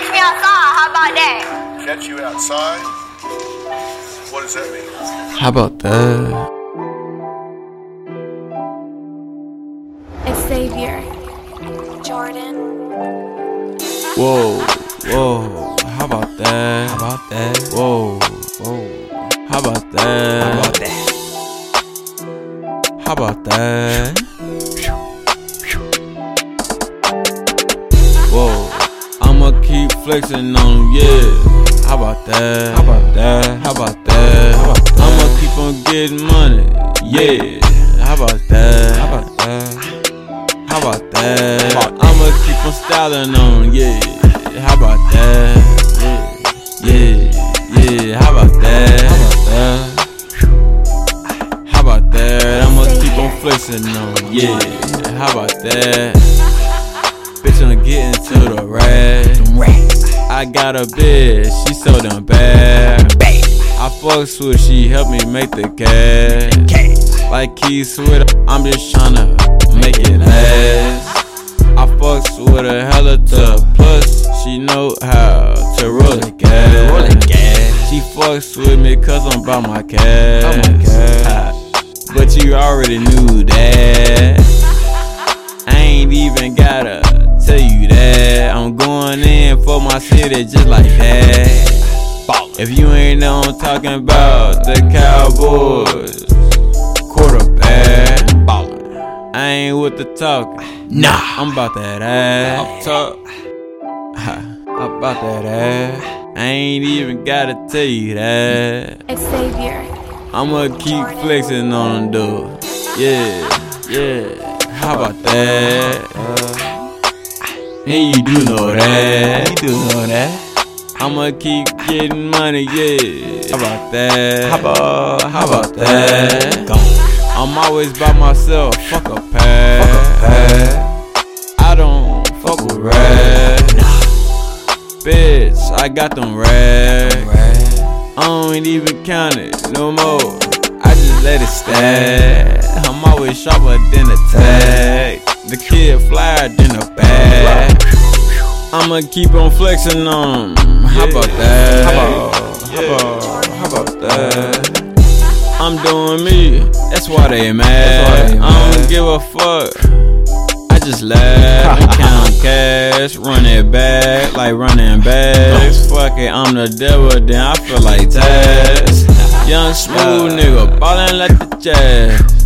catch me outside. How about that? Catch you outside? What does that mean? How about that? Xavier. Jordan. Whoa, whoa. How about that? How about that? Whoa, whoa. How about that? How about that? How about that? Flexing on 'em, yeah. How about that? How about that? How about that? How about that? I'ma keep on getting money, yeah. How about that? How about that? How about that? How about that? I'ma keep on styling on, 'em, yeah. How about that? Yeah, yeah, yeah. How about that? How about that? How about that? I'ma keep on flexing on, 'em, yeah. How about that? Bitch, I'm getting to the rag. I got a bitch, she so damn bad. I fucks with, she help me make the cash. Like Keith Sweat, I'm just tryna make it last. I fucks with a hella tough, plus she know how to roll the gas. She fucks with me cause I'm about my cash. Ha. But you already knew that. For my city just like that. If you ain't know I'm talking about the Cowboys quarterback. I ain't with the talk. Nah, I'm about that ass. Up top. I'm about that ass. I ain't even gotta tell you that. Xavier. I'ma keep flexing on them, dude. Yeah, yeah. How about that? And you do know that. You do know that. I'ma keep getting money, yeah. How about that? How about, how about that? I'm always by myself, fuck a pad. I don't fuck with rap. Bitch, I got them racks. I don't even count it no more. I just let it stack. I'm always sharper than a tag. The kid flyer than a bag. I'ma keep on flexing on. How about that? How about, how about, how about that? I'm doing me, that's why they mad. I don't give a fuck. I just laugh and count cash, run it back like running bags. Fuck it, I'm the devil, then I feel like Taz. Young smooth nigga, ballin' like the jazz.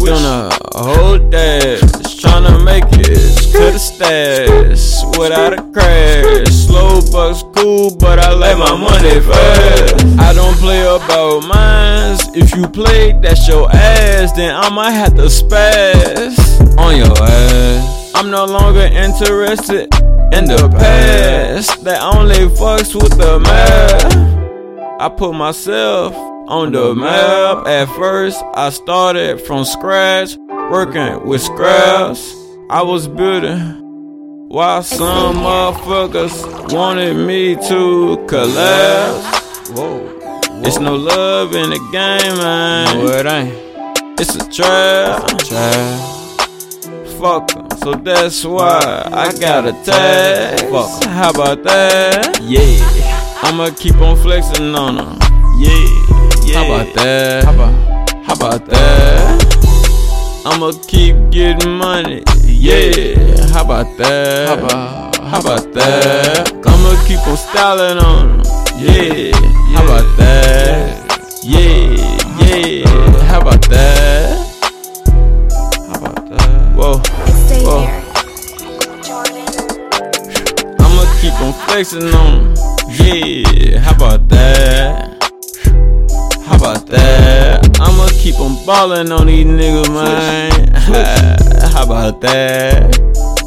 Doing a whole dash, tryna make it to the stash without a crash. Slow bucks cool, but I like my money fast. I don't play about mines. If you play, that's your ass. Then I might have to spaz on your ass. I'm no longer interested in the past. That only fucks with the math. I put myself on the map. At first, I started from scratch, working with scraps. I was building while some motherfuckers wanted me to collapse. Whoa. It's no love in the game, man. No, it ain't. It's a trap. Fuck 'em, so that's why I got a tag. Fuck 'em. How about that? Yeah. I'ma keep on flexing on them. Yeah. Yeah. How about that? How about, how about that? I'ma keep getting money. Yeah. How about that? How about, how about that? I'ma keep on styling on them. Yeah. How about that? Yeah. Yeah. How about that? How about that? Whoa. Xavier. Jordan. I'ma keep on flexing on 'em. Yeah, how about that? How about that? I'ma keep on ballin' on these niggas, man. how about that?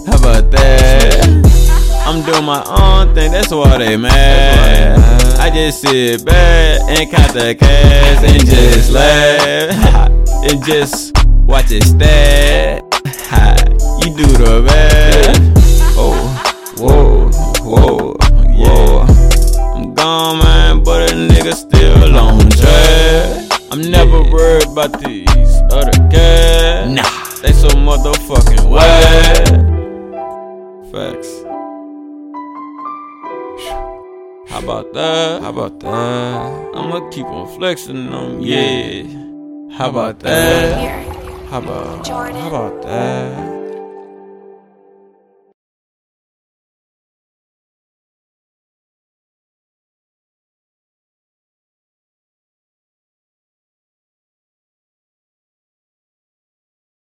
How about that? I'm doing my own thing, that's why they mad. I just sit back and count the cash and just laugh and just watch it stack. you do the best. About these other cats. Nah, they so motherfucking wet. Facts. How about that? How about that? I'ma keep on flexing on 'em, yeah. How about that? How about Jordan. how about that?